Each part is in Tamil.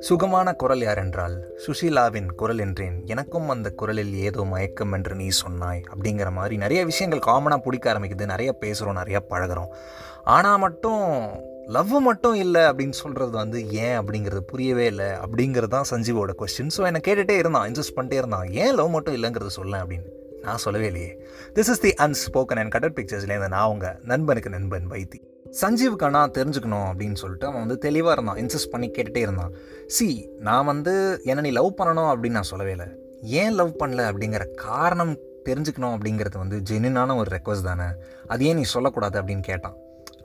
சுகமான குரல் யாரென்றால் சுஷீலாவின் குரல் என்றேன். எனக்கும் அந்த குரலில் ஏதோ மயக்கம் என்று நீ சொன்னாய் அப்படிங்கிற மாதிரி நிறைய விஷயங்கள் காமனாக பிடிக்க ஆரம்பிக்குது. நிறைய பேசுகிறோம் நிறைய பழகுறோம். ஆனால் மட்டும் லவ் மட்டும் இல்லை அப்படின்னு சொல்கிறது வந்து ஏன் அப்படிங்கிறது புரியவே இல்லை அப்படிங்கிறது தான் சஞ்சீவோட கொஸ்டின் ஸோ என்னை கேட்டுகிட்டே இருந்தான் இன்ஜஸ்ட் பண்ணிட்டே இருந்தான் ஏன் லவ் மட்டும் இல்லைங்கிறது சொல்ல அப்படின்னு. நான் சொல்லவே இல்லையே. This is the unspoken and கடல் பிக்சர்ஸ்லேருந்து நான் அவங்க நண்பனுக்கு நண்பன் வைத்தி. சஞ்சீவுக்கு நான் தெரிஞ்சுக்கணும் அப்படின்னு சொல்லிட்டு அவன் வந்து தெளிவாக இருந்தான் இன்சிஸ்ட் பண்ணி கேட்டுகிட்டே இருந்தான். சி நான் வந்து என்னை நீ லவ் பண்ணணும் அப்படின்னு நான் சொல்லவே இல்லை. ஏன் லவ் பண்ணல அப்படிங்கிற காரணம் தெரிஞ்சுக்கணும் அப்படிங்கிறது வந்து ஜெனினான ஒரு ரெக்வஸ்ட் தானே. அது ஏன் நீ சொல்லக்கூடாது அப்படின்னு கேட்டான்.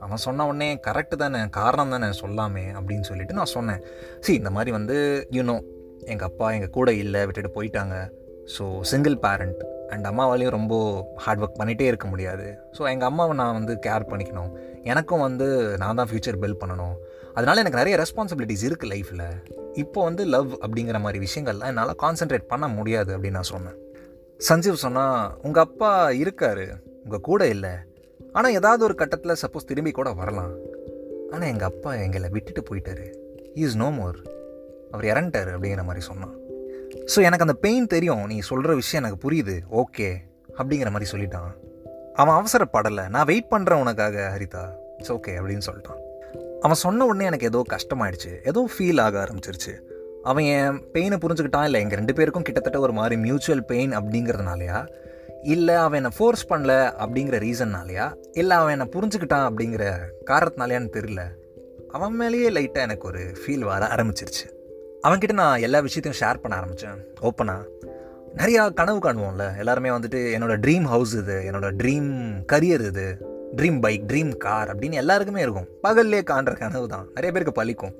அவன் சொன்ன உடனே கரெக்டு தானே காரணம் தானே சொல்லாமே அப்படின்னு சொல்லிட்டு நான் சொன்னேன். சி இந்த மாதிரி வந்து யூனோ எங்கள் அப்பா எங்கள் கூட இல்லை விட்டுட்டு போயிட்டாங்க. ஸோ சிங்கிள் பேரண்ட் அண்ட் அம்மாவாலையும் ரொம்ப ஹார்ட் ஒர்க் பண்ணிகிட்டே இருக்க முடியாது. ஸோ எங்கள் அம்மாவை நான் வந்து கேர் பண்ணிக்கணும். எனக்கும் வந்து நான் தான் ஃப்யூச்சர் பில்ட் பண்ணணும். அதனால் எனக்கு நிறைய ரெஸ்பான்சிபிலிட்டிஸ் இருக்குது லைஃப்பில் இப்போ வந்து லவ் அப்படிங்கிற மாதிரி விஷயங்கள்லாம் என்னால் கான்சென்ட்ரேட் பண்ண முடியாது அப்படின்னு நான் சொன்னேன். சஞ்சீவ் சொன்னால் உங்கள் அப்பா இருக்கார் உங்கள் கூட இல்லை. ஆனால் ஏதாவது ஒரு கட்டத்தில் சப்போஸ் திரும்பி கூட வரலாம். ஆனால் எங்கள் அப்பா எங்களை விட்டுட்டு போயிட்டாரு. இஸ் நோ மோர் அவர் இறந்துட்டார் அப்படிங்கிற மாதிரி சொன்னான். ஸோ எனக்கு அந்த பெயின் தெரியும். நீ சொல்கிற விஷயம் எனக்கு புரியுது. ஓகே அப்படிங்கிற மாதிரி சொல்லிட்டான். அவன் அவசரப்படலை. நான் வெயிட் பண்ணுறேன் உனக்காக ஹரிதா. இட்ஸ் ஓகே அப்படின்னு சொல்லிட்டான். அவன் சொன்ன உடனே எனக்கு ஏதோ கஷ்டமாயிடுச்சு. ஏதோ ஃபீல் ஆக ஆரம்பிச்சிருச்சு. அவன் என் பெயினை புரிஞ்சுக்கிட்டான்? இல்லை எங்கள் ரெண்டு பேருக்கும் கிட்டத்தட்ட ஒரு மாதிரி மியூச்சுவல் பெயின் அப்படிங்கிறதுனாலயா? இல்லை அவன் என்னை ஃபோர்ஸ் பண்ணல அப்படிங்கிற ரீசன்னாலையா இல்லை அவன் என்னை புரிஞ்சுக்கிட்டான் அப்படிங்கிற காரணத்தினாலையான்னு தெரில அவன் மேலேயே லைட்டாக எனக்கு ஒரு ஃபீல் வர ஆரம்பிச்சிருச்சு. அவன்கிட்ட நான் எல்லா விஷயத்தையும் ஷேர் பண்ண ஆரம்பித்தேன் ஓப்பனாக நிறையா கனவு காணுவோம்ல. எல்லாருமே வந்துட்டு என்னோட ட்ரீம் ஹவுஸ் இது என்னோட ட்ரீம் கரியர் இது ட்ரீம் பைக் ட்ரீம் கார் அப்படின்னு எல்லாருக்குமே இருக்கும். பகல்லே காண்ற கனவு தான். நிறைய பேருக்கு பழிக்கும்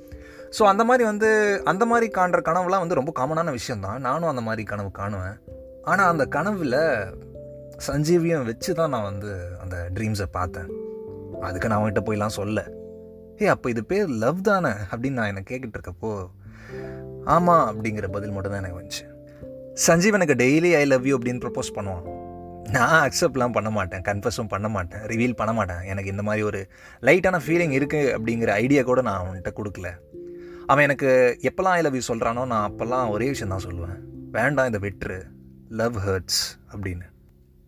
ஸோ அந்த மாதிரி வந்து அந்த மாதிரி காண்ற கனவுலாம் வந்து ரொம்ப காமனான விஷயந்தான் நானும் அந்த மாதிரி கனவு காணுவேன். ஆனால் அந்த கனவில் சஞ்சீவியம் வச்சு தான் நான் வந்து அந்த ட்ரீம்ஸை பார்த்தேன். அதுக்கு நான் அவன்கிட்ட போயெலாம் சொல்ல. ஏ அப்போ இது பேர் லவ் தானே? அப்படின்னு நான் என்னை கேட்டுட்ருக்கப்போ ஆமாம் அப்படிங்கிற பதில் மட்டும் தான் எனக்கு வந்துச்சு. சஞ்சீவ் எனக்கு டெய்லி ஐ லவ் யூ அப்படின்னு ப்ரப்போஸ் பண்ணுவான். நான் அக்செப்ட்லாம் பண்ண மாட்டேன் கன்ஃபர்ஸும் பண்ண மாட்டேன் ரிவீல் பண்ண மாட்டேன். எனக்கு இந்த மாதிரி ஒரு லைட்டான ஃபீலிங் இருக்குது அப்படிங்கிற ஐடியா கூட நான் அவன்கிட்ட கொடுக்கல. அவன் எனக்கு எப்போல்லாம் ஐ லவ் யூ சொல்கிறானோ நான் அப்போல்லாம் ஒரே விஷயம் தான் சொல்லுவேன். வேண்டாம் இந்த வெற்று லவ் ஹர்ட்ஸ் அப்படின்னு.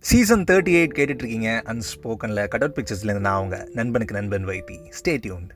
சீசன் தேர்ட்டி எயிட் கேட்டுட்ருக்கீங்க அன்ஸ்போக்கனில் அவுட் பிக்சர்ஸ்லேருந்து நான் அவங்க நண்பனுக்கு நண்பன் வைத்தி. Stay tuned